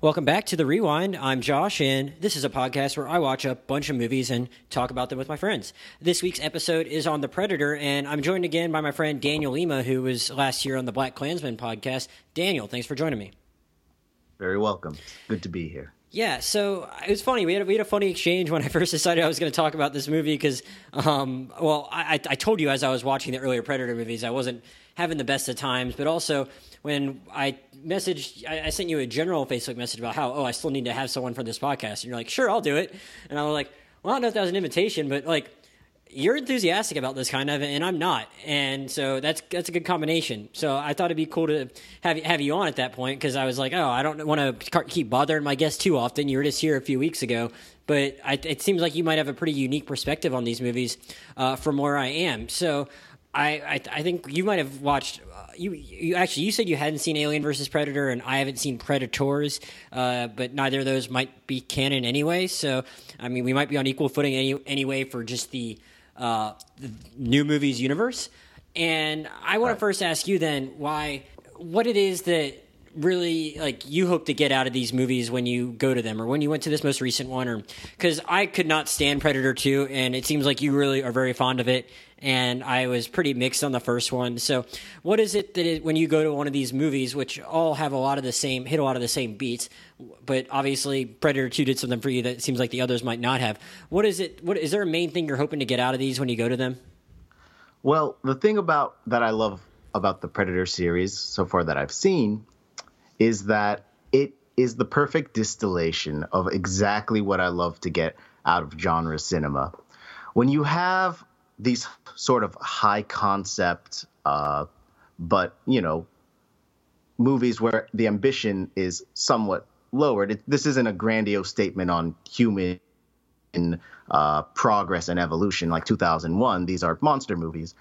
Welcome back to the Rewind. I'm Josh, and this is a podcast where I watch a bunch of movies and talk about them with my friends. This week's episode is on The Predator, and I'm joined again by my friend Daniel Lima, who was last year on the BlacKkKlansman podcast. Daniel, thanks for joining me. Very welcome. Good to be here. Yeah, so it was funny. We had a, we had a funny exchange when I first decided I was going to talk about this movie because, um, well, I, I told you as I was watching the earlier Predator movies, I wasn't having the best of times, but also when I messaged, I, I, sent you a general Facebook message about how, oh, I still need to have someone for this podcast. And you're like, sure, I'll do it. And I was like, well, I don't know if that was an invitation, but like, you're enthusiastic about this kind of, and I'm not, and so that's that's a good combination. So I thought it'd be cool to have have you on at that point because I was like, oh, I don't want to keep bothering my guests too often. You were just here a few weeks ago, but I, it seems like you might have a pretty unique perspective on these movies uh, from where I am. So I, I, I think you might have watched you, you actually you said you hadn't seen Alien versus Predator, and I haven't seen Predators, uh, but neither of those might be canon anyway. So, I mean, we might be on equal footing any, anyway for just the, uh, the new movies universe. And I want right. to first ask you then why, what it is that really like you hope to get out of these movies when you go to them or when you went to this most recent one or because i could not stand predator 2 and it seems like you really are very fond of it and I was pretty mixed on the first one. So, what is it that it, when you go to one of these movies, which all have a lot of the same, hit a lot of the same beats, but obviously Predator Two did something for you that seems like the others might not have. What is it? What is there a main thing you're hoping to get out of these when you go to them? Well, the thing about that I love about the Predator series so far that I've seen is that it is the perfect distillation of exactly what I love to get out of genre cinema. When you have these sort of high concept, uh, but you know, movies where the ambition is somewhat lowered. It, this isn't a grandiose statement on human uh, progress and evolution like 2001. These are monster movies,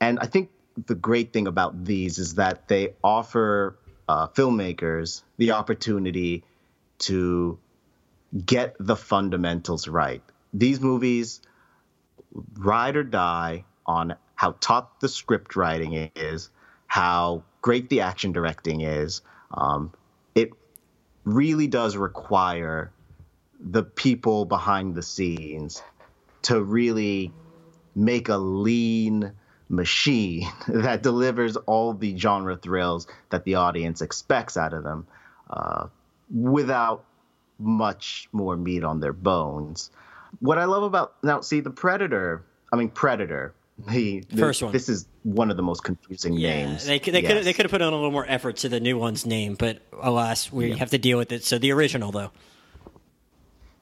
and I think the great thing about these is that they offer uh, filmmakers the opportunity to get the fundamentals right. These movies ride or die on how top the script writing is, how great the action directing is. Um, it really does require the people behind the scenes to really make a lean machine that delivers all the genre thrills that the audience expects out of them uh, without much more meat on their bones. What I love about now, see the Predator. I mean Predator. The, the first one. This is one of the most confusing yeah, names. They they yes. could they could have put on a little more effort to the new one's name, but alas, we yeah. have to deal with it. So the original, though.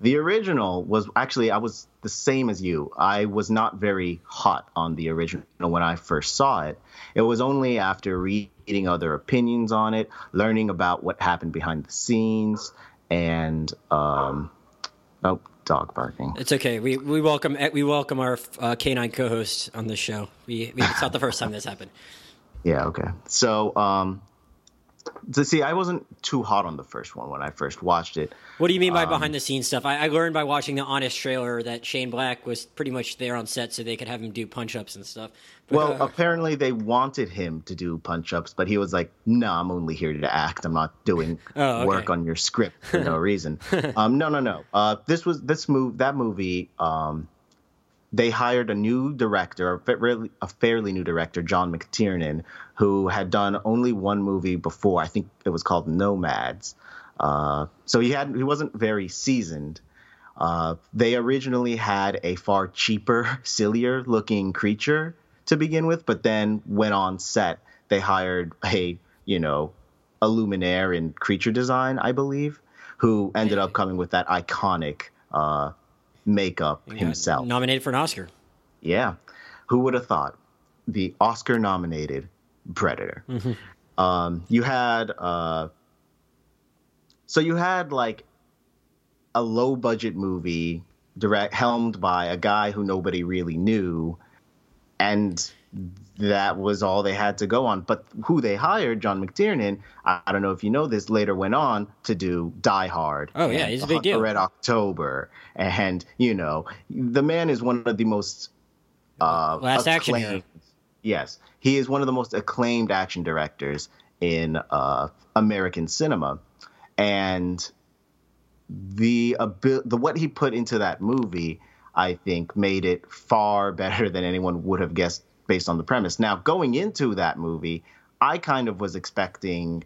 The original was actually I was the same as you. I was not very hot on the original when I first saw it. It was only after reading other opinions on it, learning about what happened behind the scenes, and um, oh, dog barking. It's okay. We we welcome we welcome our uh, canine co-host on this show. We, we it's not the first time this happened. Yeah. Okay. So um, to see, I wasn't too hot on the first one when I first watched it. What do you mean by um, behind the scenes stuff? I, I, learned by watching the Honest trailer that Shane Black was pretty much there on set so they could have him do punch ups and stuff. But, well, uh, apparently they wanted him to do punch ups, but he was like, "No, I'm only here to act. I'm not doing oh, okay. work on your script for no reason." um, no, no, no. Uh, this was this move. That movie. Um, they hired a new director, a fairly new director, John McTiernan, who had done only one movie before. I think it was called Nomads. Uh, so he had he wasn't very seasoned. Uh, they originally had a far cheaper, sillier looking creature to begin with, but then when on set, they hired a you know a luminaire in creature design, I believe, who ended up coming with that iconic uh, makeup himself. Nominated for an Oscar. Yeah. Who would have thought? The Oscar nominated Predator. Mm-hmm. Um, you had, uh, so you had like a low budget movie direct helmed by a guy who nobody really knew and that was all they had to go on. But who they hired, John McTiernan, I, I, don't know if you know this, later went on to do Die Hard. Oh yeah, he's a big deal. Red October, and you know the man is one of the most uh, last acclaimed, action. Yes, he is one of the most acclaimed action directors in uh, American cinema, and the the what he put into that movie, I think, made it far better than anyone would have guessed based on the premise. Now, going into that movie, I kind of was expecting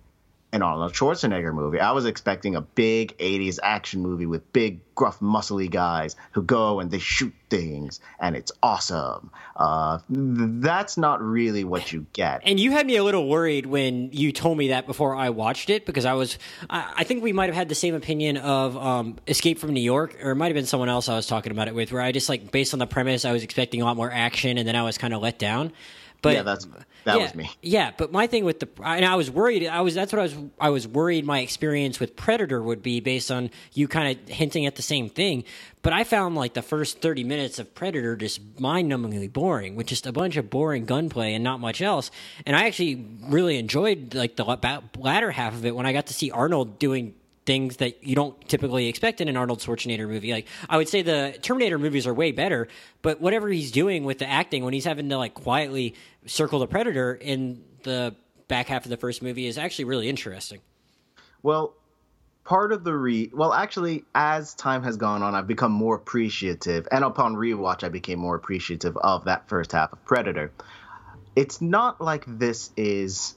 an Arnold Schwarzenegger movie. I was expecting a big 80s action movie with big, gruff, muscly guys who go and they shoot things, and it's awesome. Uh, that's not really what you get. And you had me a little worried when you told me that before I watched it because I was, I, I think we might have had the same opinion of um, Escape from New York, or it might have been someone else I was talking about it with, where I just like, based on the premise, I was expecting a lot more action, and then I was kind of let down. But yeah, that's that yeah, was me. Yeah, but my thing with the and I was worried. I was that's what I was. I was worried my experience with Predator would be based on you kind of hinting at the same thing. But I found like the first thirty minutes of Predator just mind-numbingly boring, with just a bunch of boring gunplay and not much else. And I actually really enjoyed like the latter half of it when I got to see Arnold doing things that you don't typically expect in an Arnold Schwarzenegger movie. Like I would say the Terminator movies are way better, but whatever he's doing with the acting when he's having to like quietly circle the predator in the back half of the first movie is actually really interesting. Well, part of the re well actually as time has gone on I've become more appreciative and upon rewatch I became more appreciative of that first half of Predator. It's not like this is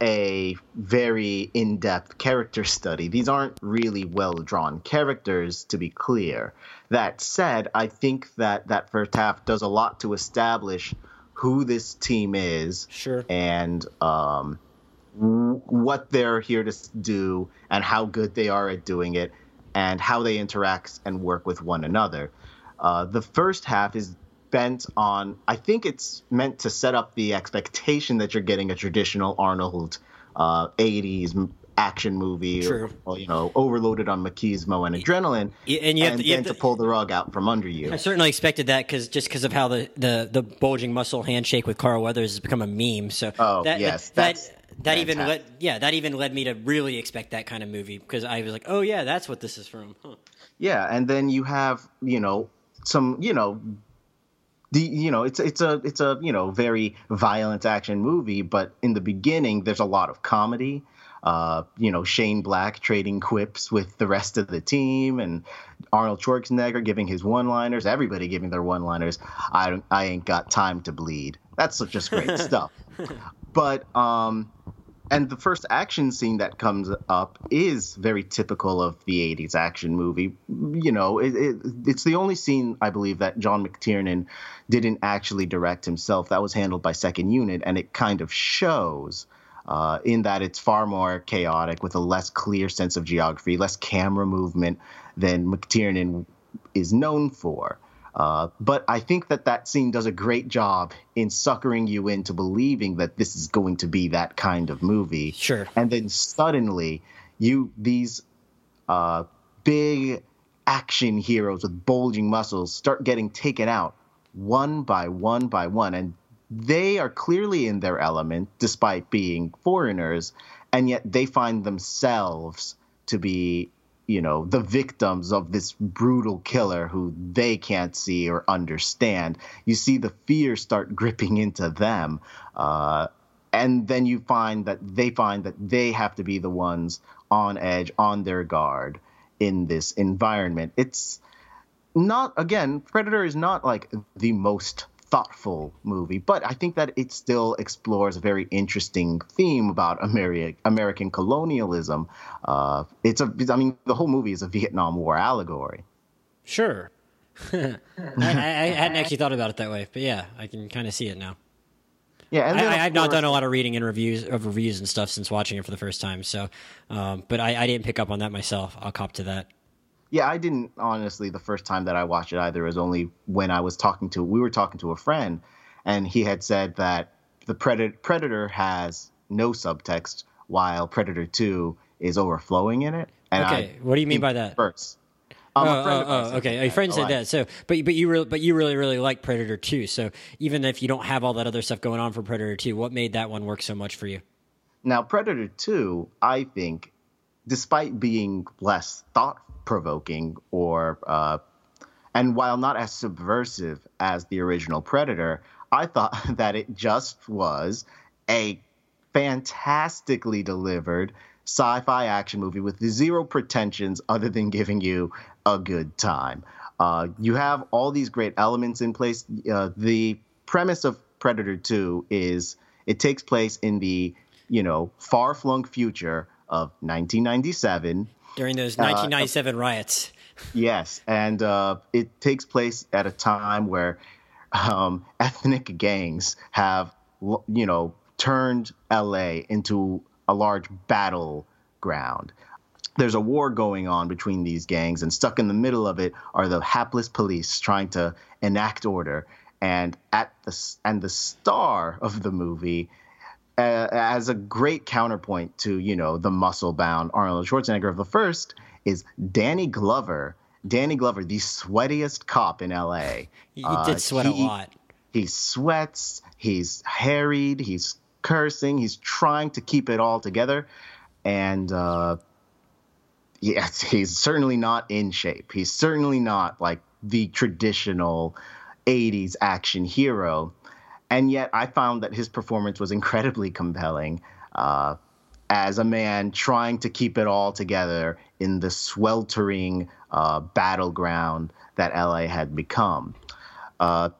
a very in depth character study. These aren't really well drawn characters, to be clear. That said, I think that that first half does a lot to establish who this team is. Sure. And um, what they're here to do and how good they are at doing it and how they interact and work with one another. Uh, the first half is bent on I think it's meant to set up the expectation that you're getting a traditional Arnold uh, 80s action movie True. Or, you know overloaded on machismo and adrenaline and, you have, and to, you then have to pull the rug out from under you I certainly expected that because just because of how the, the, the bulging muscle handshake with Carl Weathers has become a meme. So oh that, yes that that even led yeah that even led me to really expect that kind of movie because I was like oh yeah that's what this is from. Huh. Yeah, and then you have you know some you know the you know it's it's a it's a you know very violent action movie but in the beginning there's a lot of comedy. Uh, you know Shane Black trading quips with the rest of the team and Arnold Schwarzenegger giving his one-liners everybody giving their one-liners. I I ain't got time to bleed. That's just great stuff. But um and the first action scene that comes up is very typical of the 80s action movie. You know it, it, it's the only scene i believe that john mctiernan didn't actually direct himself. That was handled by second unit and it kind of shows uh, in that it's far more chaotic with a less clear sense of geography less camera movement than mctiernan is known for uh, but I think that that scene does a great job in suckering you into believing that this is going to be that kind of movie. Sure. And then suddenly, you these uh, big action heroes with bulging muscles start getting taken out one by one by one, and they are clearly in their element despite being foreigners, and yet they find themselves to be you know the victims of this brutal killer who they can't see or understand. You see the fear start gripping into them uh, and then you find that they find that they have to be the ones on edge on their guard in this environment. It's not again predator is not like the most thoughtful movie, but I think that it still explores a very interesting theme about Ameri- American colonialism. Uh, it's a, I mean, the whole movie is a Vietnam War allegory. Sure. I, I, I, hadn't actually thought about it that way, but yeah, I can kind of see it now. Yeah, and I, have not done a lot of reading and reviews of reviews and stuff since watching it for the first time. So, um, but I, I didn't pick up on that myself. I'll cop to that yeah, I didn't honestly the first time that I watched it either. It was only when I was talking to we were talking to a friend, and he had said that the Predator Predator has no subtext, while Predator Two is overflowing in it. And okay, I what do you mean by that? First. Um, oh, oh, oh okay. A friend said that. So, but but you really but you really really like Predator Two. So even if you don't have all that other stuff going on for Predator Two, what made that one work so much for you? Now, Predator Two, I think, despite being less thought provoking or uh, and while not as subversive as the original Predator, I thought that it just was a fantastically delivered sci-fi action movie with zero pretensions other than giving you a good time. Uh, you have all these great elements in place. Uh, the premise of Predator 2 is it takes place in the you know far-flung future of 1997 during those 1997 uh, riots. Yes, and uh, it takes place at a time where um, ethnic gangs have you know turned LA into a large battleground. There's a war going on between these gangs, and stuck in the middle of it are the hapless police trying to enact order. And at the and the star of the movie, uh, as a great counterpoint to you know the muscle bound Arnold Schwarzenegger of the first, is Danny Glover. Danny Glover, the sweatiest cop in LA. He uh, did sweat he, a lot. He sweats. He's harried. He's cursing. He's trying to keep it all together, and uh, yes, he's certainly not in shape. He's certainly not like the traditional '80s action hero, and yet I found that his performance was incredibly compelling. Uh, as a man trying to keep it all together in the sweltering uh, battleground that LA had become. Uh,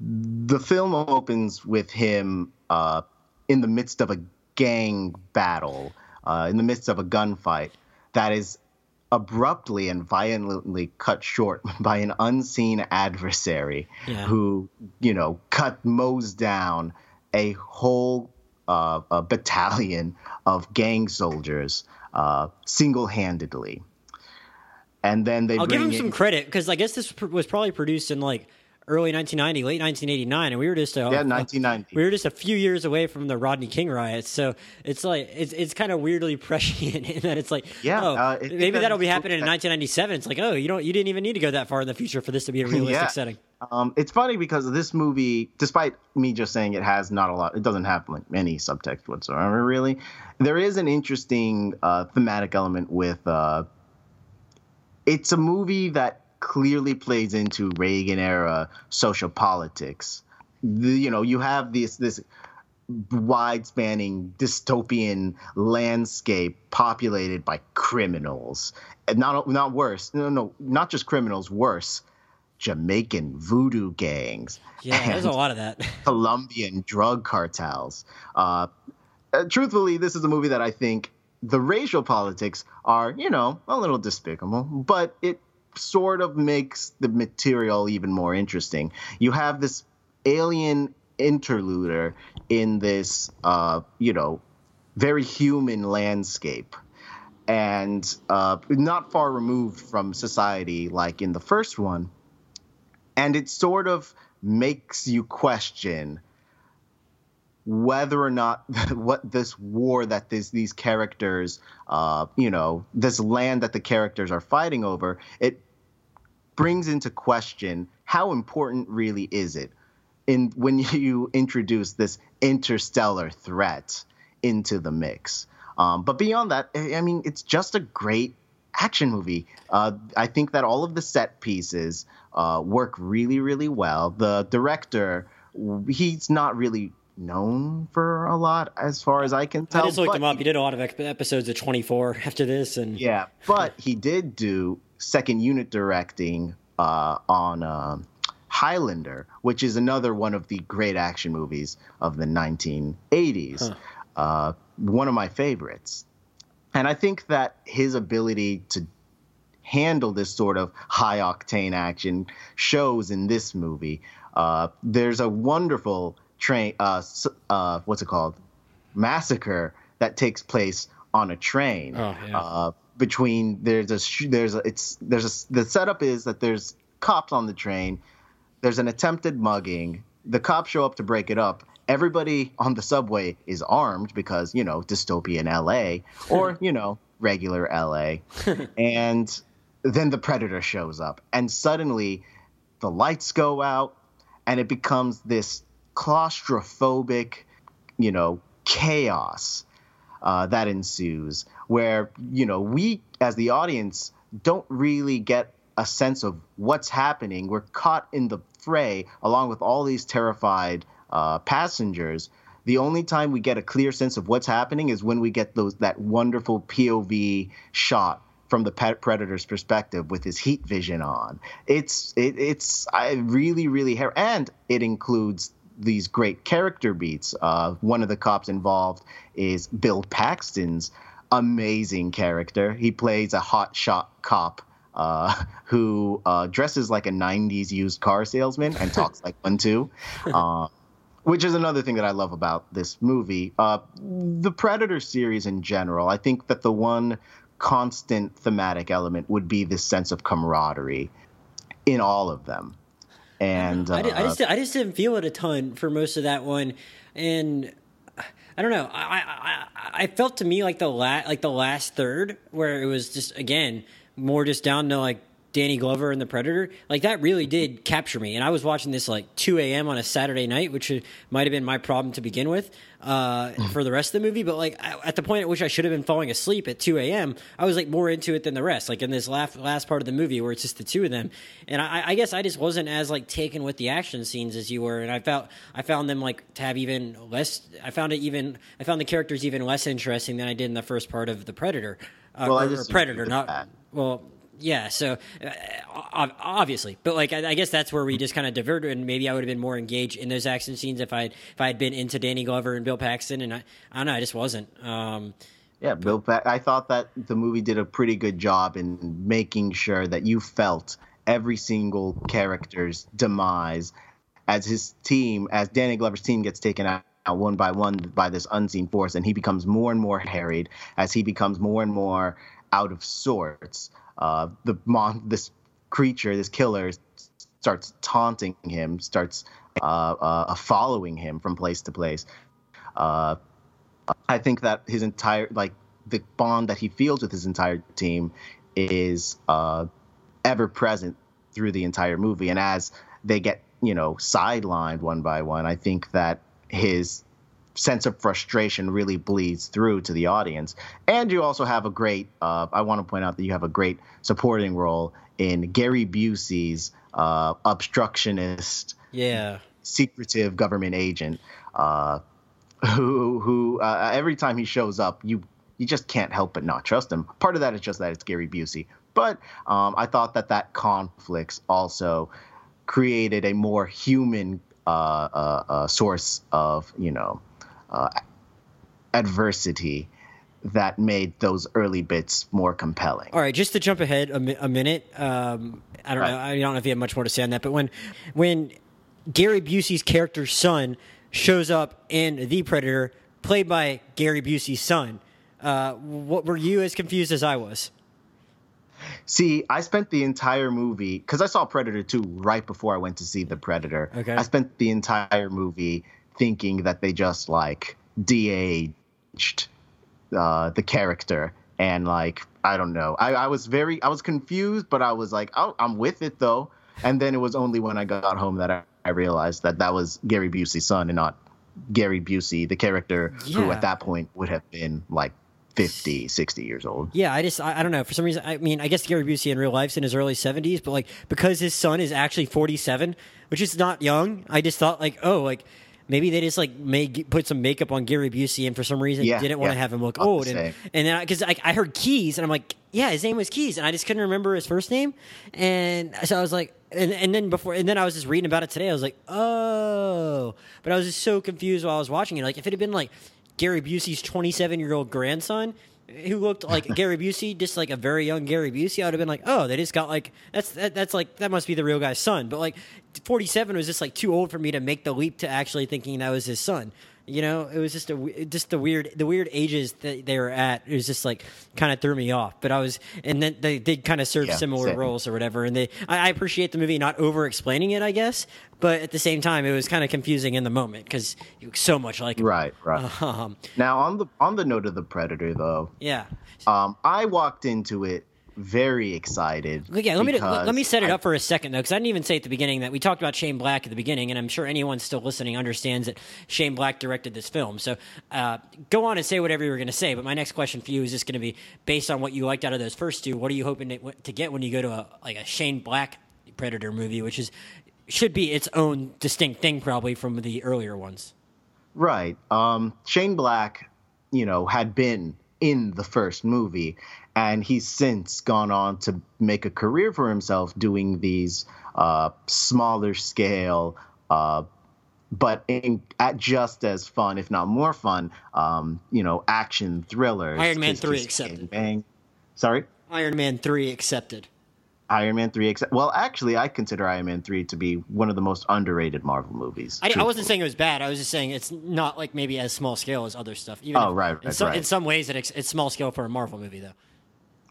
the film opens with him uh, in the midst of a gang battle, uh, in the midst of a gunfight that is abruptly and violently cut short by an unseen adversary yeah. who, you know, cut mows down a whole uh, a battalion of gang soldiers uh, single-handedly. And then they I'll give him in- some credit because I guess this was probably produced in like early 1990, late 1989, and we were just a, yeah 1990. we were just a few years away from the Rodney King riots. So it's like it's it's kind of weirdly prescient in that it's like yeah, oh, uh, it, maybe that'll be happening in 1997. It's like oh, you don't you didn't even need to go that far in the future for this to be a realistic yeah. setting. Um, it's funny because this movie, despite me just saying it has not a lot, it doesn't have like any subtext whatsoever. Really, there is an interesting uh, thematic element with. Uh, it's a movie that clearly plays into Reagan era social politics. The, you know, you have this this wide spanning dystopian landscape populated by criminals. And not not worse. No, no, not just criminals, worse. Jamaican voodoo gangs. Yeah, there's a lot of that. Colombian drug cartels. Uh, uh, truthfully, this is a movie that I think the racial politics are, you know, a little despicable, but it sort of makes the material even more interesting. You have this alien interluder in this, uh, you know, very human landscape and uh, not far removed from society like in the first one. And it sort of makes you question whether or not what this war that this, these characters, uh, you know, this land that the characters are fighting over, it brings into question how important really is it in when you introduce this interstellar threat into the mix. Um, but beyond that, I mean, it's just a great action movie. Uh, I think that all of the set pieces uh, work really, really well. The director, he's not really known for a lot as far as I can tell. I just looked him up. He did a lot of episodes of 24 after this, and yeah, but he did do second unit directing uh, on uh, Highlander, which is another one of the great action movies of the 1980s. Huh. Uh, one of my favorites. And I think that his ability to handle this sort of high octane action shows in this movie. Uh, there's a wonderful train, uh, uh, what's it called? Massacre that takes place on a train. Oh, yeah. Between there's a there's a it's there's a the setup is that there's cops on the train. There's an attempted mugging. The cops show up to break it up. Everybody on the subway is armed because you know dystopian LA or you know regular LA, and then the predator shows up, and suddenly the lights go out, and it becomes this claustrophobic, you know, chaos uh, that ensues where you know we as the audience don't really get a sense of what's happening. We're caught in the fray along with all these terrified uh, passengers, the only time we get a clear sense of what's happening is when we get those that wonderful POV shot from the predator's perspective with his heat vision on. It's it, it's I really really and it includes these great character beats. Uh, one of the cops involved is Bill Paxton's amazing character. He plays a hotshot cop uh, who uh, dresses like a 90s used car salesman and talks like one too. Uh, which is another thing that I love about this movie. Uh, the Predator series in general, I think that the one constant thematic element would be this sense of camaraderie in all of them. And I, I, just uh, I just didn't feel it a ton for most of that one, and I don't know. I I, I felt to me like the la- like the last third where it was just again more just down to like Danny Glover and the Predator, like that really did capture me. And I was watching this like 2 a.m. on a Saturday night, which might have been my problem to begin with uh, mm. for the rest of the movie. But like at the point at which I should have been falling asleep at 2 a.m., I was like more into it than the rest. Like in this last last part of the movie where it's just the two of them, and I, I guess I just wasn't as like taken with the action scenes as you were, and I felt I found them like to have even less. I found it even I found the characters even less interesting than I did in the first part of the Predator. Uh, well, or, or Predator, not that. well yeah, so uh, obviously, but like I, I, guess that's where we just kind of diverted, and maybe I would have been more engaged in those action scenes if I if I had been into Danny Glover and Bill Paxton, and I, I don't know, I just wasn't. Um, yeah, Bill. Pa- I thought that the movie did a pretty good job in making sure that you felt every single character's demise as his team, as Danny Glover's team gets taken out one by one by this unseen force, and he becomes more and more harried as he becomes more and more out of sorts uh, the mon this creature, this killer, starts taunting him, starts uh, uh, following him from place to place. Uh, I think that his entire like the bond that he feels with his entire team is uh, ever present through the entire movie, and as they get you know sidelined one by one, I think that his sense of frustration really bleeds through to the audience. And you also have a great, uh, I want to point out that you have a great supporting role in Gary Busey's uh, obstructionist, yeah, secretive government agent, uh, who who uh, every time he shows up, you you just can't help but not trust him. Part of that is just that it's Gary Busey, but um, I thought that that conflicts also created a more human uh, uh, uh, source of you know uh, adversity that made those early bits more compelling. All right, just to jump ahead a, mi- a minute, um, I don't right. know. I don't know if you have much more to say on that, but when when Gary Busey's character's son shows up in The Predator, played by Gary Busey's son, uh, what were you as confused as I was? See, I spent the entire movie because I saw Predator 2 right before I went to see The Predator. Okay. I spent the entire movie thinking that they just like de-aged uh, the character and like I don't know. I, I was very I was confused, but I was like, oh, I'm with it though. And then it was only when I got home that I, I realized that that was Gary Busey's son and not Gary Busey, the character yeah. who at that point would have been like 50, 60 years old. Yeah, I just, I, I, don't know. For some reason, I mean, I guess Gary Busey in real life's in his early 70s, but like, because his son is actually 47, which is not young, I just thought, like, oh, like, maybe they just like made put some makeup on Gary Busey and for some reason yeah, didn't want to have him look old. And, and then because I, I, heard Keyes and I'm like, yeah, his name was Keyes, and I just couldn't remember his first name. And so I was like, and, and then before, and then I was just reading about it today. I was like, oh, but I was just so confused while I was watching it. Like if it had been like Gary Busey's 27 year old grandson who looked like Gary Busey, just like a very young Gary Busey, I would have been like, oh, they just got like that's that, that's like that must be the real guy's son. But like 47 was just like too old for me to make the leap to actually thinking that was his son. You know, it was just a just the weird the weird ages that they were at. It was just like kind of threw me off. But I was, and then they did kind of serve yeah, similar same. roles or whatever. And they, I, I appreciate the movie not over explaining it, I guess. But at the same time, it was kind of confusing in the moment because so much like right, right. Um, now on the on the note of the Predator, though, yeah, um, I walked into it very excited. Yeah, let me let, me set it I, up for a second though, because I didn't even say at the beginning that we talked about Shane Black at the beginning, and I'm sure anyone still listening understands that Shane Black directed this film. So uh, go on and say whatever you were going to say. But my next question for you is just going to be based on what you liked out of those first two. What are you hoping to, to get when you go to a like a Shane Black Predator movie, which is should be its own distinct thing probably from the earlier ones. Right. Um, Shane Black, you know, had been in the first movie, and he's since gone on to make a career for himself doing these uh, smaller scale, uh, but in, at just as fun, if not more fun, um, you know, action thrillers. Iron Man three accepted. Bang. Sorry. Iron Man three accepted. Iron Man three. Except, well, actually, I consider Iron Man three to be one of the most underrated Marvel movies. I, I wasn't saying it was bad. I was just saying it's not like maybe as small scale as other stuff. Even Oh, if- right, In right, some, right. in some ways, it, it's small scale for a Marvel movie, though.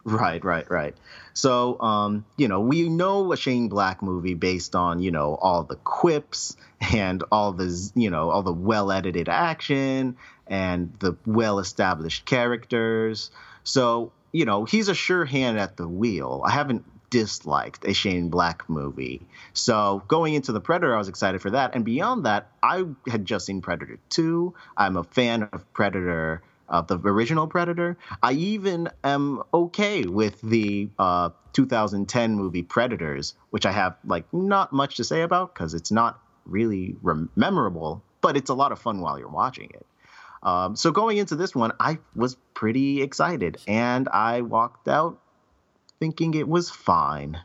Right, right, right. So, um, you know, we know a Shane Black movie based on, you know, all the quips and all the, you know, all the well edited action and the well established characters. So, you know, he's a sure hand at the wheel. I haven't disliked a Shane Black movie. So, going into The Predator, I was excited for that. And beyond that, I had just seen Predator 2. I'm a fan of Predator of the original Predator. I even am okay with the uh, 2010 movie Predators, which I have like not much to say about because it's not really rem- memorable, but it's a lot of fun while you're watching it. Um, so going into this one, I was pretty excited, and I walked out thinking it was fine.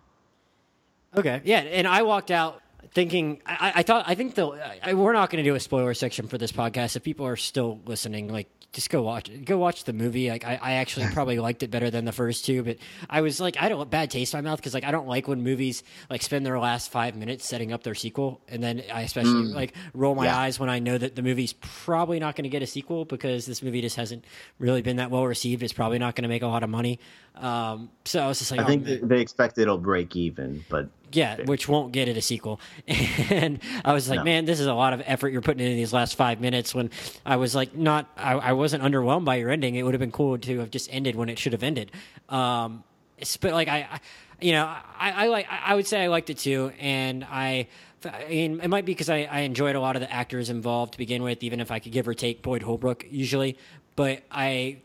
Okay, yeah, and I walked out thinking I, I thought I think the I, we're not going to do a spoiler section for this podcast. If people are still listening, like just go watch it. Go watch the movie. Like I, I actually probably liked it better than the first two, but I was like I don't bad taste in my mouth because like I don't like when movies like spend their last five minutes setting up their sequel, and then I especially like roll my Yeah. eyes when I know that the movie's probably not going to get a sequel because this movie just hasn't really been that well received. It's probably not going to make a lot of money. Um, so I was just like, I oh, think man. they expect it'll break even, but Yeah, which won't get it a sequel. And I was like, No. man, this is a lot of effort you're putting into these last five minutes. When I was like, not, I, I wasn't underwhelmed by your ending. It would have been cool to have just ended when it should have ended. Um, it's- but like I, I you know, I, I like, I would say I liked it too, and I. I mean, it might be because I, I enjoyed a lot of the actors involved to begin with, even if I could give or take Boyd Holbrook usually. But I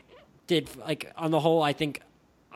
did like on the whole, I think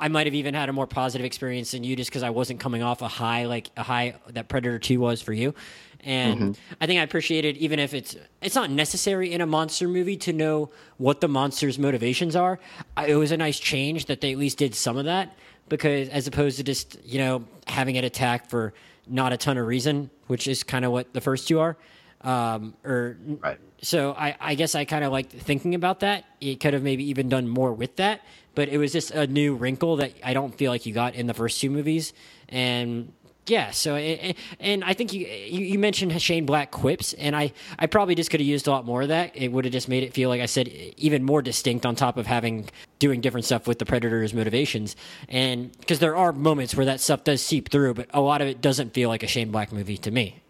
I might have even had a more positive experience than you just because I wasn't coming off a high like a high that Predator Two was for you, and mm-hmm. I think I appreciated even if it's it's not necessary in a monster movie to know what the monster's motivations are. I, it was a nice change that they at least did some of that because as opposed to just you know having it attack for not a ton of reason, which is kind of what the first two are. Um, or Right. so I, I guess I kind of liked thinking about that. It could have maybe even done more with that, but it was just a new wrinkle that I don't feel like you got in the first two movies. And yeah, so it, and I think you, you you mentioned Shane Black quips, and I I probably just could have used a lot more of that. It would have just made it feel like I said even more distinct on top of having doing different stuff with the Predator's motivations. And because there are moments where that stuff does seep through, but a lot of it doesn't feel like a Shane Black movie to me.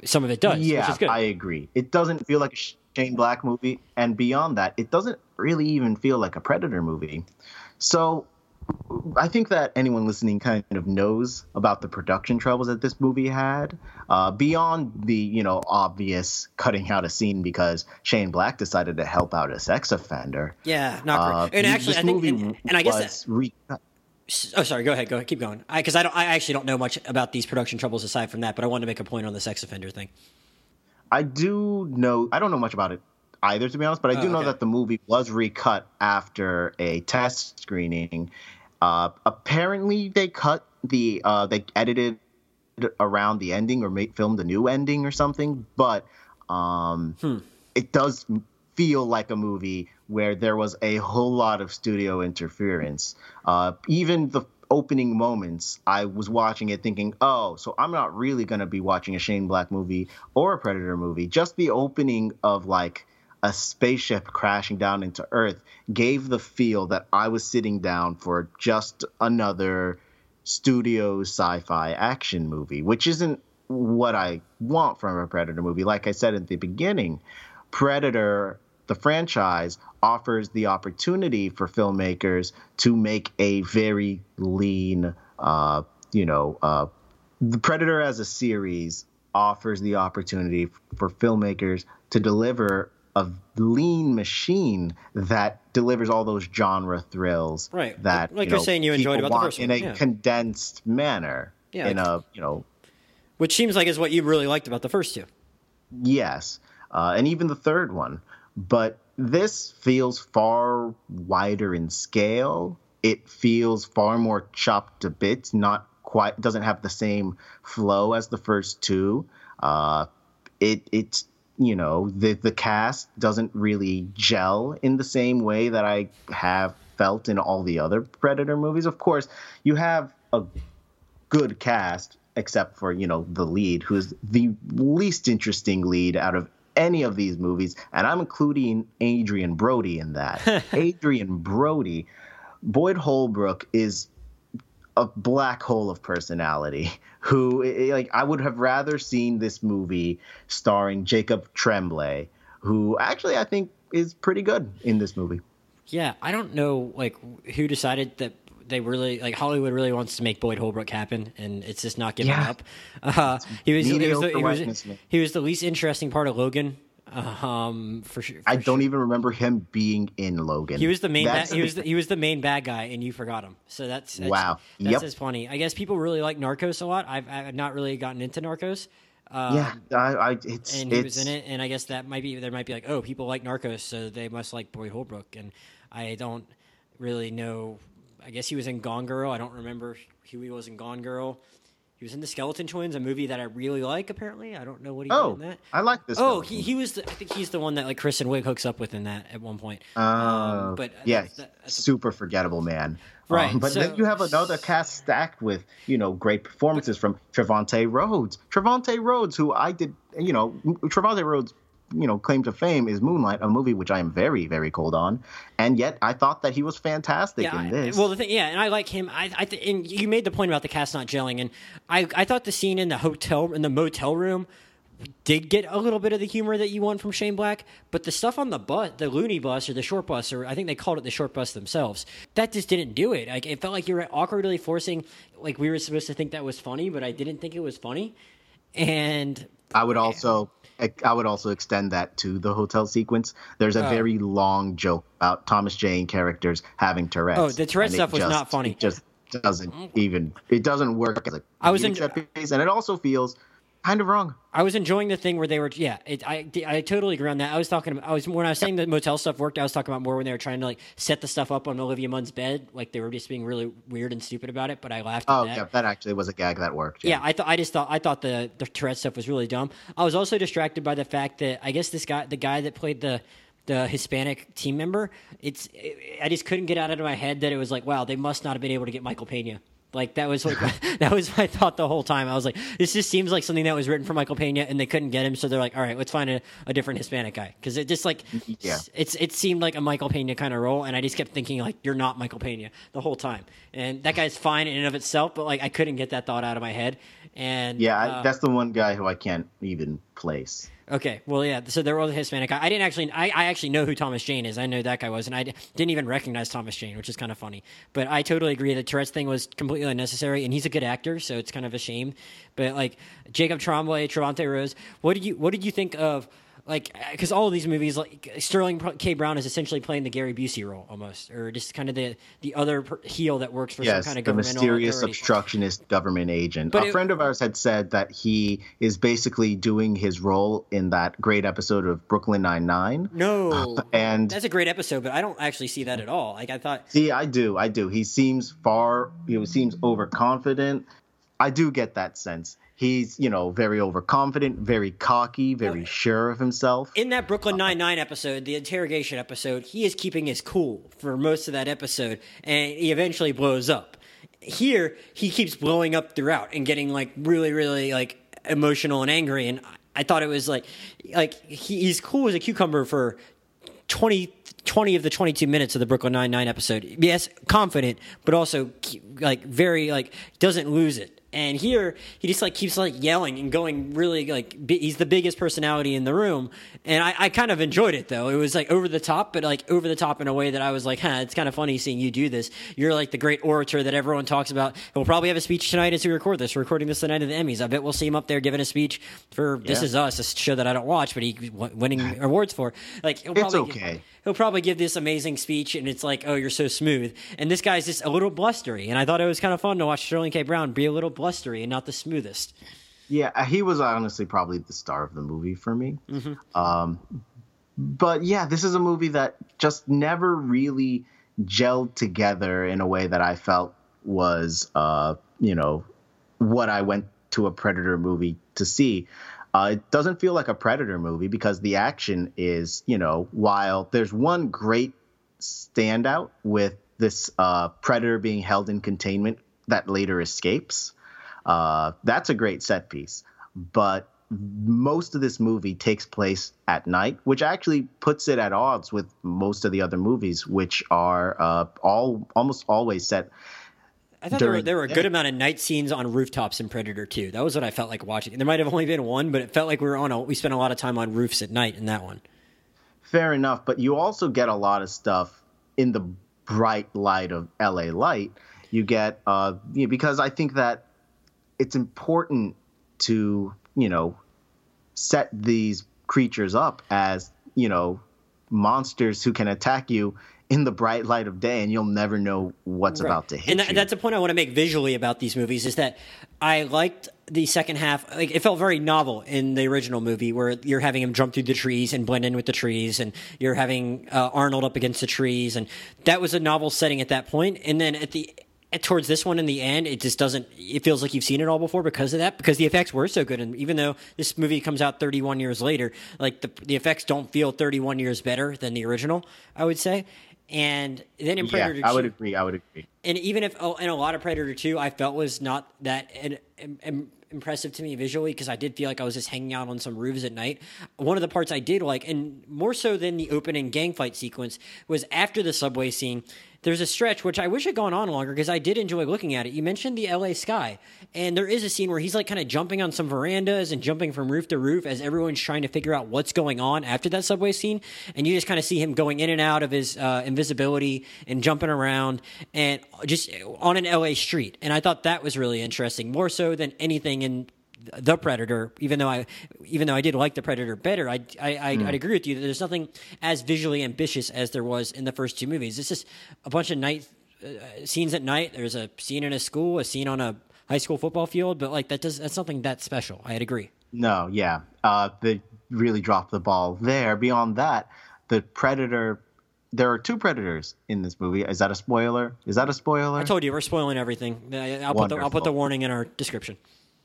But some of it does, which Yeah, is good. I agree. It doesn't feel like a Shane Black movie, and beyond that, it doesn't really even feel like a Predator movie. So, I think that anyone listening kind of knows about the production troubles that this movie had. Uh, beyond the you know obvious cutting out a scene because Shane Black decided to help out a sex offender. Yeah, not Uh, great. And actually, this I think, movie and, and I guess that, was recut. Oh, sorry. Go ahead. Go ahead. Keep going. Because I, don't. I actually don't know much about these production troubles aside from that. But I wanted to make a point on the sex offender thing. I do know. I don't know much about it either, to be honest. But I do Oh, know okay. that the movie was recut after a test screening. Uh, apparently, they cut the. Uh, they edited around the ending or made, filmed a new ending or something. But um, Hmm. it does feel like a movie where there was a whole lot of studio interference. Uh, even the opening moments, I was watching it thinking, oh, so I'm not really going to be watching a Shane Black movie or a Predator movie. Just the opening of like a spaceship crashing down into Earth gave the feel that I was sitting down for just another studio sci-fi action movie, which isn't what I want from a Predator movie. Like I said at the beginning, Predator, the franchise, offers the opportunity for filmmakers to make a very lean, uh, you know, uh, the Predator as a series offers the opportunity for filmmakers to deliver a lean machine that delivers all those genre thrills Right. that Like you you're know, saying you enjoyed about the first in a yeah. condensed manner Yeah, in a you know Which seems like is what you really liked about the first two. Yes. uh, and even the third one. But this feels far wider in scale. It feels far more chopped to bits, not quite, doesn't have the same flow as the first two. Uh, it, it's, you know, the, the cast doesn't really gel in the same way that I have felt in all the other Predator movies. Of course, you have a good cast, except for, you know, the lead, who's the least interesting lead out of any of these movies, and I'm including Adrien Brody in that. Adrien Brody, Boyd Holbrook is a black hole of personality. Who, like, I would have rather seen this movie starring Jacob Tremblay, who actually I think is pretty good in this movie. Yeah, I don't know, like, who decided that they really like Hollywood really wants to make Boyd Holbrook happen, and it's just not giving Yeah. up. Uh, he was he was, the, he, was, he was the least interesting part of Logan. Um, for sure. I don't sure. even remember him being in Logan. He was the main. Ba- he was the, he was the main bad guy, and you forgot him. So that's, that's Wow. That's Yep. just funny. I guess people really like Narcos a lot. I've, I've not really gotten into Narcos. Um, yeah, I, I, it's and he it's was in it, and I guess that might be there might be like, oh, people like Narcos, so they must like Boyd Holbrook, and I don't really know. I guess he was in Gone Girl. I don't remember who he was in Gone Girl. He was in the Skeleton Twins, a movie that I really like. Apparently, I don't know what he Oh, did in that. I like this. Oh, he, he was. The, I think he's the one that like Kristen Wiig hooks up with in that at one point. Uh, Um, but yeah, that's- that's a- super forgettable man. Right, Um, but so- then you have another cast stacked with you know great performances from Trevante Rhodes. Trevante Rhodes, who I did, you know, Trevante Rhodes, you know, claim to fame is Moonlight, a movie which I am very very cold on, and yet I thought that he was fantastic Yeah, in I- this. well, the thing, yeah, and I like him. I, I, th- and you made the point about the cast not gelling, and I, I thought the scene in the hotel, in the motel room, did get a little bit of the humor that you want from Shane Black, but the stuff on the bus, the loony bus or the short bus, or I think they called it the short bus themselves, that just didn't do it. Like it felt like you were awkwardly forcing, like we were supposed to think that was funny, but I didn't think it was funny, and I would also I would also extend that to the hotel sequence. There's a Oh. very long joke about Thomas Jane characters having Tourette's. Oh, the Tourette stuff was just- not funny. It just doesn't mm. even it doesn't work as a I was in, set piece, and it also feels kind of wrong. I was enjoying the thing where they were, yeah, it, I, I totally agree on that. I was talking about, I was, when I was saying the motel stuff worked, I was talking about more when they were trying to like set the stuff up on Olivia Munn's bed. Like they were just being really weird and stupid about it, but I laughed at Oh that. yeah, that actually was a gag that worked. Yeah, I thought I just thought I thought the the Tourette stuff was really dumb. I was also distracted by the fact that I guess this guy, the guy that played the the Hispanic team member, it's I just couldn't get out of my head that it was like, wow, they must not have been able to get Michael Pena. Like that was like that was my thought the whole time. I was like, this just seems like something that was written for Michael Pena, and they couldn't get him, so they're like, all right, let's find a, a different Hispanic guy because it just like Yeah. it's it seemed like a Michael Pena kind of role, and I just kept thinking like you're not Michael Pena the whole time, and that guy's fine in and of itself, but like I couldn't get that thought out of my head, and Yeah, uh, that's the one guy who I can't even place. Okay, well yeah, so there was a Hispanic guy. I didn't actually, I, I actually know who Thomas Jane is. I know that guy was, and I d- didn't even recognize Thomas Jane, which is kind of funny. But I totally agree that Tourette's thing was completely unnecessary, and he's a good actor, so it's kind of a shame. But like Jacob Tremblay, Trevante Rhodes, what did you what did you think of? Like, uh, because all of these movies, like Sterling K. Brown is essentially playing the Gary Busey role almost, or just kind of the the other heel that works for Yes, some kind of the governmental mysterious authority. obstructionist government agent. But a it- friend of ours had said that he is basically doing his role in that great episode of Brooklyn Nine Nine. No, And that's a great episode, but I don't actually see that at all. Like I thought, See, I do, I do. He seems far, you know, seems overconfident. I do get that sense. He's, you know, very overconfident, very cocky, very sure of himself. in that Brooklyn Nine Nine episode, the interrogation episode, he is keeping his cool for most of that episode, and he eventually blows up. Here, he keeps blowing up throughout and getting like really, really like emotional and angry. And I thought it was like, like he, he's cool as a cucumber for 20, 20 of the 22 minutes of the Brooklyn Nine Nine episode. Yes, confident, but also like very like doesn't lose it. And here he just like keeps like yelling and going really like bi- he's the biggest personality in the room. And I, I kind of enjoyed it though. It was like over the top, but like over the top in a way that I was like, huh, it's kind of funny seeing you do this. You're like the great orator that everyone talks about. We'll probably have a speech tonight as we record this. We're recording this the night of the Emmys. I bet we'll see him up there giving a speech for This Is Us, a show that I don't watch, but he w- winning awards for. Like It's probably okay. He'll probably give this amazing speech, and it's like, oh, you're so smooth. And this guy's just a little blustery, and I thought it was kind of fun to watch Sterling K. Brown be a little blustery and not the smoothest. Yeah, uh, he was honestly probably the star of the movie for me. Mm-hmm. Um, but yeah, this is a movie that just never really gelled together in a way that I felt was, uh, you know, what I went to a Predator movie to see. Uh, it doesn't feel like a Predator movie because the action is, you know, while there's one great standout with this uh, Predator being held in containment that later escapes. Uh, that's a great set piece. But most of this movie takes place at night, which actually puts it at odds with most of the other movies, which are uh, all almost always set. I thought there were, there were a good amount of night scenes on rooftops in Predator 2. That was what I felt like watching. There might have only been one, but it felt like we were on a, we spent a lot of time on roofs at night in that one. Fair enough, but you also get a lot of stuff in the bright light of LA light. You get uh, you know, because I think that it's important to you know set these creatures up as you know monsters who can attack you in the bright light of day and you'll never know what's right. about to hit and you. that's a point i want to make visually about these movies is that i liked the second half like it felt very novel in the original movie where you're having him jump through the trees and blend in with the trees and you're having uh, arnold up against the trees and that was a novel setting at that point. point and then at the towards this one in the end, it just doesn't. It feels like you've seen it all before because of that. Because the effects were so good, and even though this movie comes out 31 years later, like the the effects don't feel 31 years better than the original. I would say. And then in Predator, yeah, I would agree. I would agree. And even if, oh, and a lot of Predator Two, I felt was not that impressive to me visually because I did feel like I was just hanging out on some roofs at night. One of the parts I did like, and more so than the opening gang fight sequence, was after the subway scene there's a stretch which I wish had gone on longer because I did enjoy looking at it. You mentioned the LA sky, and there is a scene where he's like kind of jumping on some verandas and jumping from roof to roof as everyone's trying to figure out what's going on after that subway scene, and you just kind of see him going in and out of his uh, invisibility and jumping around and just on an LA street. And I thought that was really interesting, more so than anything in the Predator, even though I even though I did like the Predator better, I I I mm. I'd agree with you that there's nothing as visually ambitious as there was in the first two movies. It's just a bunch of night uh, scenes at night. There's a scene in a school, a scene on a high school football field, but like that does that's something that special. I'd agree. No, yeah, uh, they really dropped the ball there. Beyond that, the Predator there are two predators in this movie. Is that a spoiler? Is that a spoiler? I told you we're spoiling everything. I'll put the I'll put the warning in our description.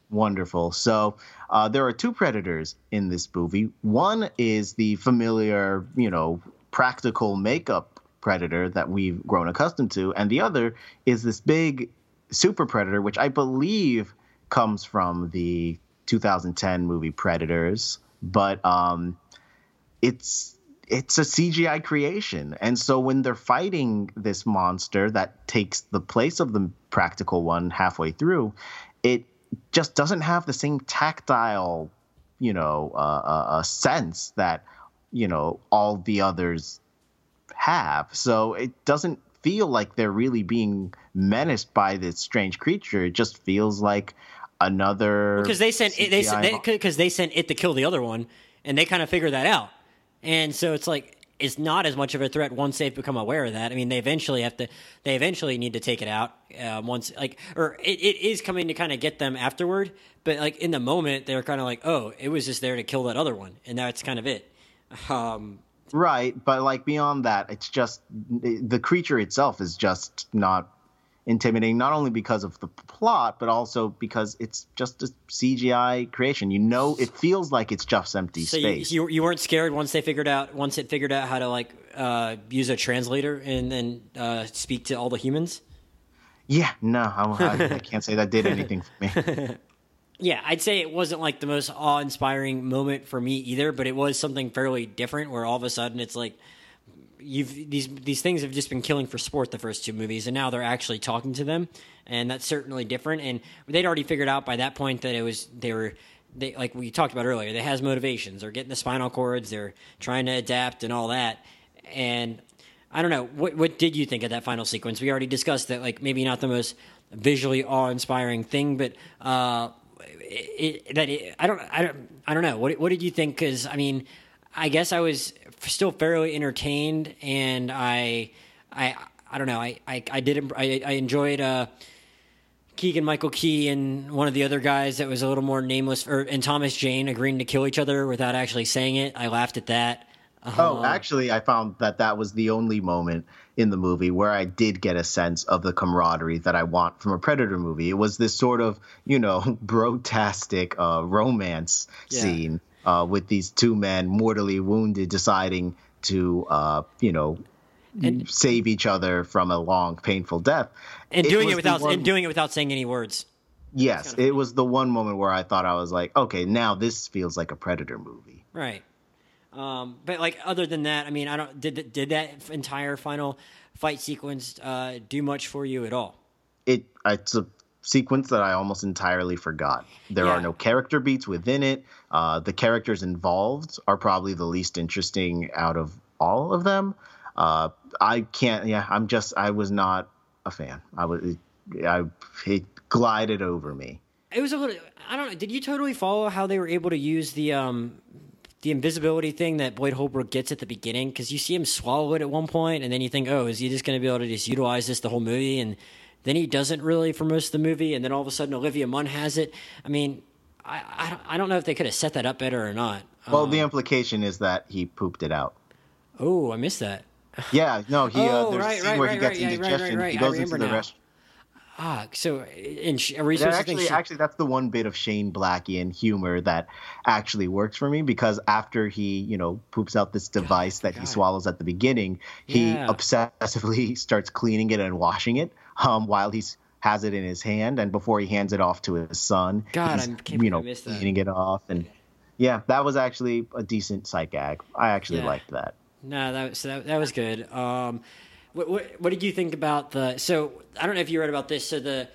Wonderful. So uh, there are two predators in this movie. One is the familiar, you know, practical makeup predator that we've grown accustomed to, and the other is this big super predator, which I believe comes from the 2010 movie Predators, but um, it's it's a CGI creation. And so when they're fighting this monster that takes the place of the practical one halfway through, it just doesn't have the same tactile, you know, uh, uh, uh, sense that you know all the others have. So it doesn't feel like they're really being menaced by this strange creature. It just feels like another because they sent it, they because they, they sent it to kill the other one, and they kind of figure that out. And so it's like is not as much of a threat once they've become aware of that. I mean, they eventually have to, they eventually need to take it out uh, once, like, or it, it is coming to kind of get them afterward. But like in the moment, they're kind of like, oh, it was just there to kill that other one, and that's kind of it. Um, right, but like beyond that, it's just the creature itself is just not intimidating not only because of the plot but also because it's just a CGI creation. You know, it feels like it's just empty so space. You, you, weren't scared once they figured out once it figured out how to like uh, use a translator and then uh, speak to all the humans. Yeah, no, I, I can't say that did anything for me. yeah, I'd say it wasn't like the most awe-inspiring moment for me either, but it was something fairly different. Where all of a sudden it's like you've these these things have just been killing for sport the first two movies, and now they're actually talking to them, and that's certainly different. And they'd already figured out by that point that it was they were they like we talked about earlier. They has motivations. They're getting the spinal cords. They're trying to adapt and all that. And I don't know what what did you think of that final sequence? We already discussed that like maybe not the most visually awe inspiring thing, but uh, it, it, that it, I don't I don't I don't know what what did you think? Because I mean. I guess I was still fairly entertained, and I, I, I don't know. I, I, I did. I, I enjoyed uh, Keegan Michael Key and one of the other guys that was a little more nameless, or and Thomas Jane agreeing to kill each other without actually saying it. I laughed at that. Oh, um, actually, I found that that was the only moment in the movie where I did get a sense of the camaraderie that I want from a Predator movie. It was this sort of, you know, brotastic uh, romance yeah. scene uh, with these two men mortally wounded deciding to, uh, you know, and, save each other from a long, painful death, and doing it without one, and doing it without saying any words. Yes, kind of it was the one moment where I thought I was like, okay, now this feels like a Predator movie. Right. Um, but like other than that, I mean, I don't did did that entire final fight sequence uh, do much for you at all? It it's a sequence that I almost entirely forgot. There yeah. are no character beats within it. Uh, the characters involved are probably the least interesting out of all of them. Uh, I can't. Yeah, I'm just. I was not a fan. I was. I it glided over me. It was a little. I don't know. Did you totally follow how they were able to use the um the invisibility thing that Boyd Holbrook gets at the beginning? Because you see him swallow it at one point, and then you think, oh, is he just going to be able to just utilize this the whole movie? And then he doesn't really for most of the movie, and then all of a sudden Olivia Munn has it. I mean, I I, I don't know if they could have set that up better or not. Well, um, the implication is that he pooped it out. Oh, I missed that. Yeah, no, he. Uh, oh, uh, there's right, a scene right, where right, he gets indigestion. He goes into the restaurant. Ah, so in actually, actually, that's the one bit of Shane Blackian humor that actually works for me because after he, you know, poops out this device God, that God. he swallows at the beginning, he yeah. obsessively starts cleaning it and washing it um, while he's has it in his hand, and before he hands it off to his son, God, he's, I'm you know, cleaning it off, and yeah, that was actually a decent sight gag. I actually yeah. liked that. No, that was that, that was good. Um, what, what, what did you think about the? So I don't know if you read about this. So the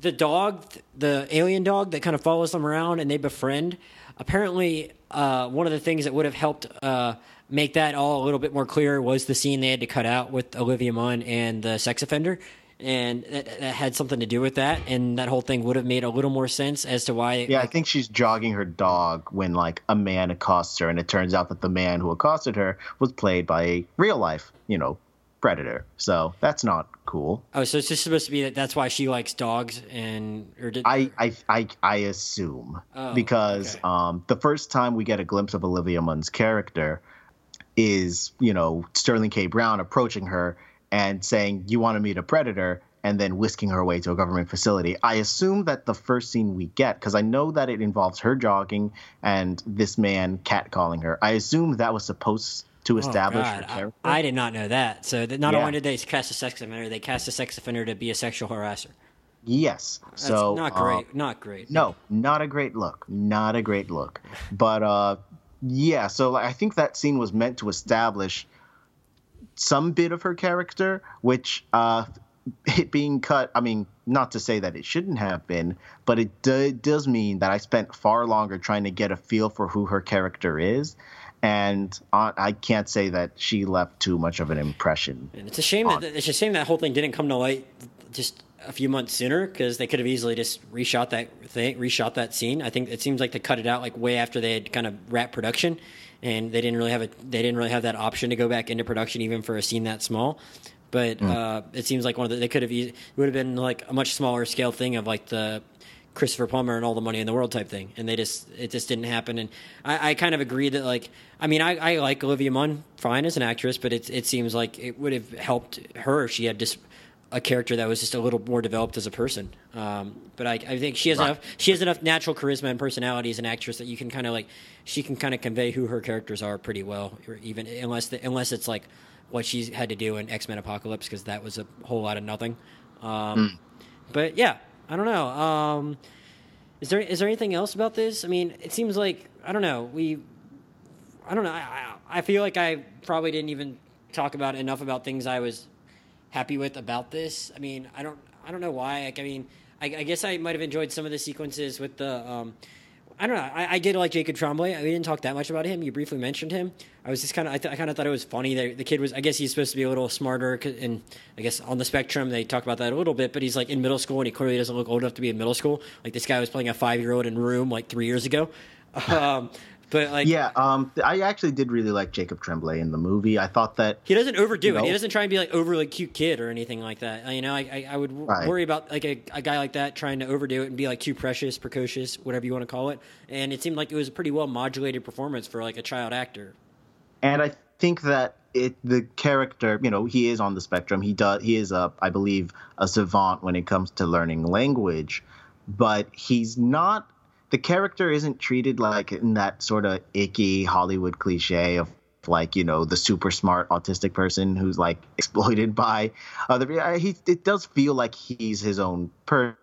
the dog, the alien dog that kind of follows them around and they befriend. Apparently, uh, one of the things that would have helped uh, make that all a little bit more clear was the scene they had to cut out with Olivia Munn and the sex offender and that, that, had something to do with that and that whole thing would have made a little more sense as to why yeah like, i think she's jogging her dog when like a man accosts her and it turns out that the man who accosted her was played by a real life you know predator. So that's not cool. Oh so it's just supposed to be that that's why she likes dogs and or did i i i, I assume. Oh, because okay. um the first time we get a glimpse of olivia munn's character is you know sterling k. Brown approaching her and saying, You want to meet a predator, and then whisking her away to a government facility. I assume that the first scene we get, because I know that it involves her jogging and this man catcalling her, I assume that was supposed to oh, establish oh, her character. I, I, did not know that. So that not yeah. only did they cast a sex offender, they cast a sex offender to be a sexual harasser. Yes. That's so not great. Uh, not great. No, not a great look. Not a great look. But uh, yeah. So like, I think that scene was meant to establish some bit of her character, which uh, it being cut. I mean, not to say that it shouldn't have been, but it do, does mean that I spent far longer trying to get a feel for who her character is, and I can't say that she left too much of an impression. And it's a shame on. that it's a shame that whole thing didn't come to light just a few months sooner because they could have easily just reshot that thing, reshot that scene. I think it seems like they cut it out like way after they had kind of wrapped production and they didn't really have a they didn't really have that option to go back into production even for a scene that small. But mm. uh, it seems like one of the, they could have it would have been like a much smaller scale thing of like the Christopher Plummer and all the money in the world type thing, and they just it just didn't happen. And I, I kind of agree that like I mean I, I like Olivia Munn fine as an actress, but it it seems like it would have helped her if she had just a character that was just a little more developed as a person. Um, but I, I, think she has right. enough. She has enough natural charisma and personality as an actress that you can kind of like. She can kind of convey who her characters are pretty well, even unless the, unless it's like what she's had to do in X Men Apocalypse because that was a whole lot of nothing. Um, mm. But yeah, I don't know. Um, is there is there anything else about this? I mean, it seems like I don't know. We, I don't know. I, I feel like I probably didn't even talk about enough about things I was happy with about this. I mean, I don't I don't know why. Like, I mean, I, I guess I might have enjoyed some of the sequences with the. Um, I don't know. I, I did like Jacob Tremblay. We didn't talk that much about him. You briefly mentioned him. I was just kind of. I, th- I kind of thought it was funny that the kid was. I guess he's supposed to be a little smarter, and I guess on the spectrum they talk about that a little bit. But he's like in middle school, and he clearly doesn't look old enough to be in middle school. Like this guy was playing a five year old in Room like three years ago. Um, But like, yeah, um, I actually did really like Jacob Tremblay in the movie. I thought that he doesn't overdo you it. He doesn't try and be like overly cute kid or anything like that. You know, I I, I would Right. worry about like a, a guy like that trying to overdo it and be like too precious, precocious, whatever you want to call it. And it seemed like it was a pretty well modulated performance for like a child actor. and I think that it the character, you know, he is on the spectrum. He does he is a I believe a savant when it comes to learning language, but he's not the character isn't treated like in that sort of icky Hollywood cliche of like you know the super smart autistic person who's like exploited by other I- he it does feel like he's his own person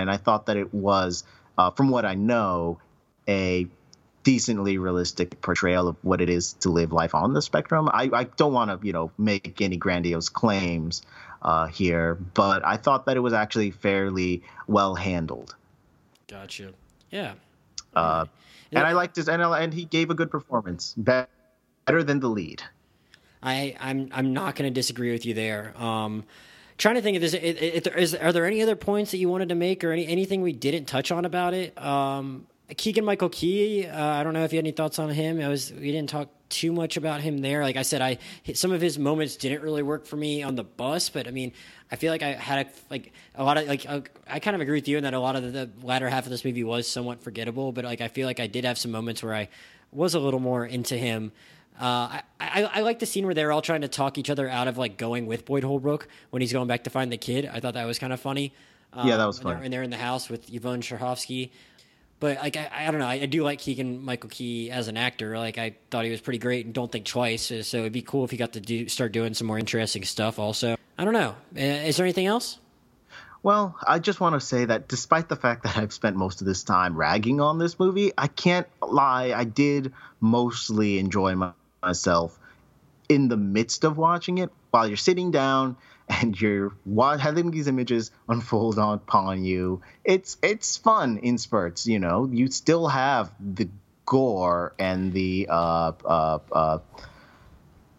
and I thought that it was uh, from what I know a decently realistic portrayal of what it is to live life on the spectrum. I, I don't want to, you know, make any grandiose claims uh, here, but I thought that it was actually fairly well handled. Gotcha. Yeah. Uh, and I liked his, and, and he gave a good performance, better than the lead. I, I'm I'm not going to disagree with you there. Um, trying to think if there's if, if there is are there any other points that you wanted to make or any anything we didn't touch on about it. Um, Keegan Michael Key, uh, I don't know if you had any thoughts on him. I was we didn't talk too much about him there. Like I said, I some of his moments didn't really work for me on the bus, but I mean, I feel like I had a, like a lot of like uh, I kind of agree with you in that a lot of the, the latter half of this movie was somewhat forgettable. But like I feel like I did have some moments where I was a little more into him. Uh, I, I, I like the scene where they're all trying to talk each other out of like going with Boyd Holbrook when he's going back to find the kid. I thought that was kind of funny. Um, Yeah, that was and they're- funny. And they're in the house with Yvonne Strahovski. But like I, I don't know, I, I do like Keegan Michael Key as an actor. Like I thought he was pretty great, and don't think twice. So it'd be cool if he got to do start doing some more interesting stuff. Also, I don't know. Uh, Is there anything else? Well, I just want to say that despite the fact that I've spent most of this time ragging on this movie, I can't lie. I did mostly enjoy my, myself in the midst of watching it while you're sitting down and you're having these images unfold on- upon you. It's it's fun in spurts, you know. You still have the gore and the uh, uh, uh,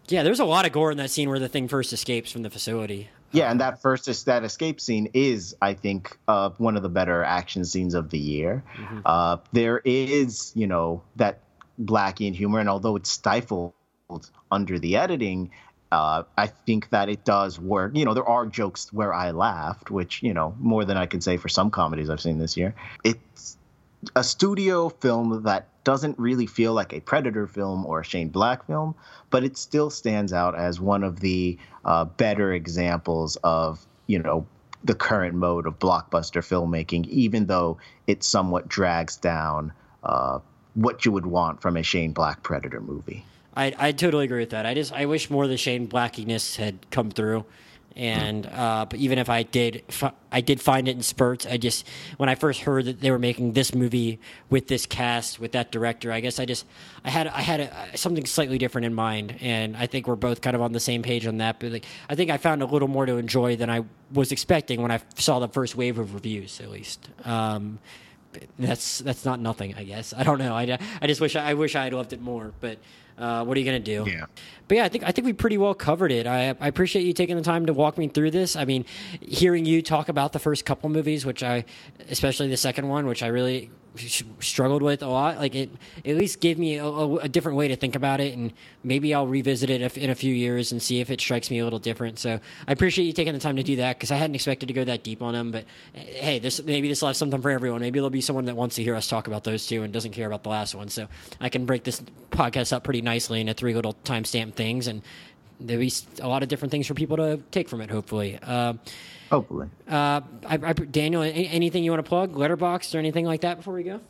Yeah, there's a lot of gore in that scene where the thing first escapes from the facility. Yeah, and that first that escape scene is, I think, uh, one of the better action scenes of the year. Uh, there is, you know, that Blackian humor, and although it's stifled under the editing, uh, I think that it does work. You know, there are jokes where I laughed, which you know more than I can say for some comedies I've seen this year. It's a studio film that doesn't really feel like a Predator film or a Shane Black film, but it still stands out as one of the uh, better examples of you know the current mode of blockbuster filmmaking, even though it somewhat drags down uh, what you would want from a Shane Black Predator movie. I I totally agree with that. I just I wish more of the Shane Blackiness had come through. And uh, but even if I did, fi- I did find it in spurts. I just when I first heard that they were making this movie with this cast, with that director, I guess I just I had I had a, something slightly different in mind, and I think we're both kind of on the same page on that. But like, I think I found a little more to enjoy than I was expecting when I saw the first wave of reviews, at least. Um, that's that's not nothing, I guess. I don't know. I, I just wish I, wish I had loved it more, but uh, what are you gonna do? Yeah. But yeah, I think I think we pretty well covered it. I, I appreciate you taking the time to walk me through this. I mean, hearing you talk about the first couple movies, which I, especially the second one, which I really struggled with a lot. Like it, at least gave me a, a, different way to think about it, and maybe I'll revisit it in a few years and see if it strikes me a little different. So I appreciate you taking the time to do that because I hadn't expected to go that deep on them. But hey, this maybe this will have something for everyone. Maybe there'll be someone that wants to hear us talk about those two and doesn't care about the last one. So I can break this podcast up pretty nicely into three little timestamp things and there'll be a lot of different things for people to take from it. Hopefully, uh, Hopefully. uh, I, I, Daniel, anything you want to plug, letterboxd or anything like that before we go?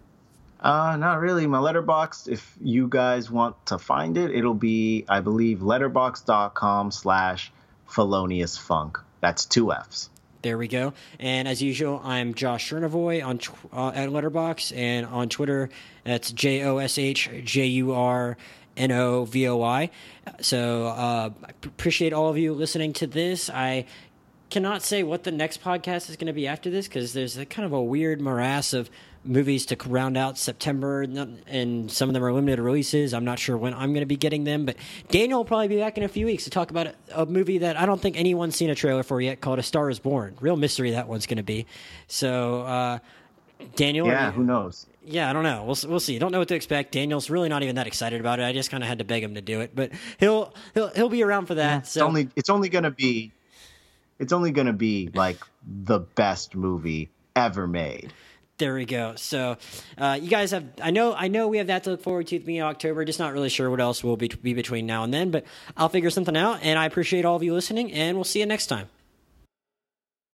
Uh, not really. My letterboxd, if you guys want to find it, it'll be, I believe, letterboxd.com slash felonious funk. That's two F's. There we go. And as usual, I'm Josh Jurnovoi on uh, at Letterboxd and on Twitter. That's J O S H J U R N O V O I. So uh, I appreciate all of you listening to this. I cannot say what the next podcast is going to be after this because there's a kind of a weird morass of movies to round out September, and some of them are limited releases. I'm not sure when I'm going to be getting them, but Daniel will probably be back in a few weeks to talk about a, movie that I don't think anyone's seen a trailer for yet called A Star Is Born. Real mystery that one's going to be. So, uh, Daniel, Yeah, are who knows? Yeah, I don't know. We'll we'll see. Don't know what to expect. Daniel's really not even that excited about it. I just kind of had to beg him to do it, but he'll he'll he'll be around for that. It's so only it's only gonna be it's only gonna be like the best movie ever made. There we go. So, uh, you guys have. I know. I know we have that to look forward to at the beginning of October. Just not really sure what else will be, be between now and then, but I'll figure something out. And I appreciate all of you listening. And we'll see you next time.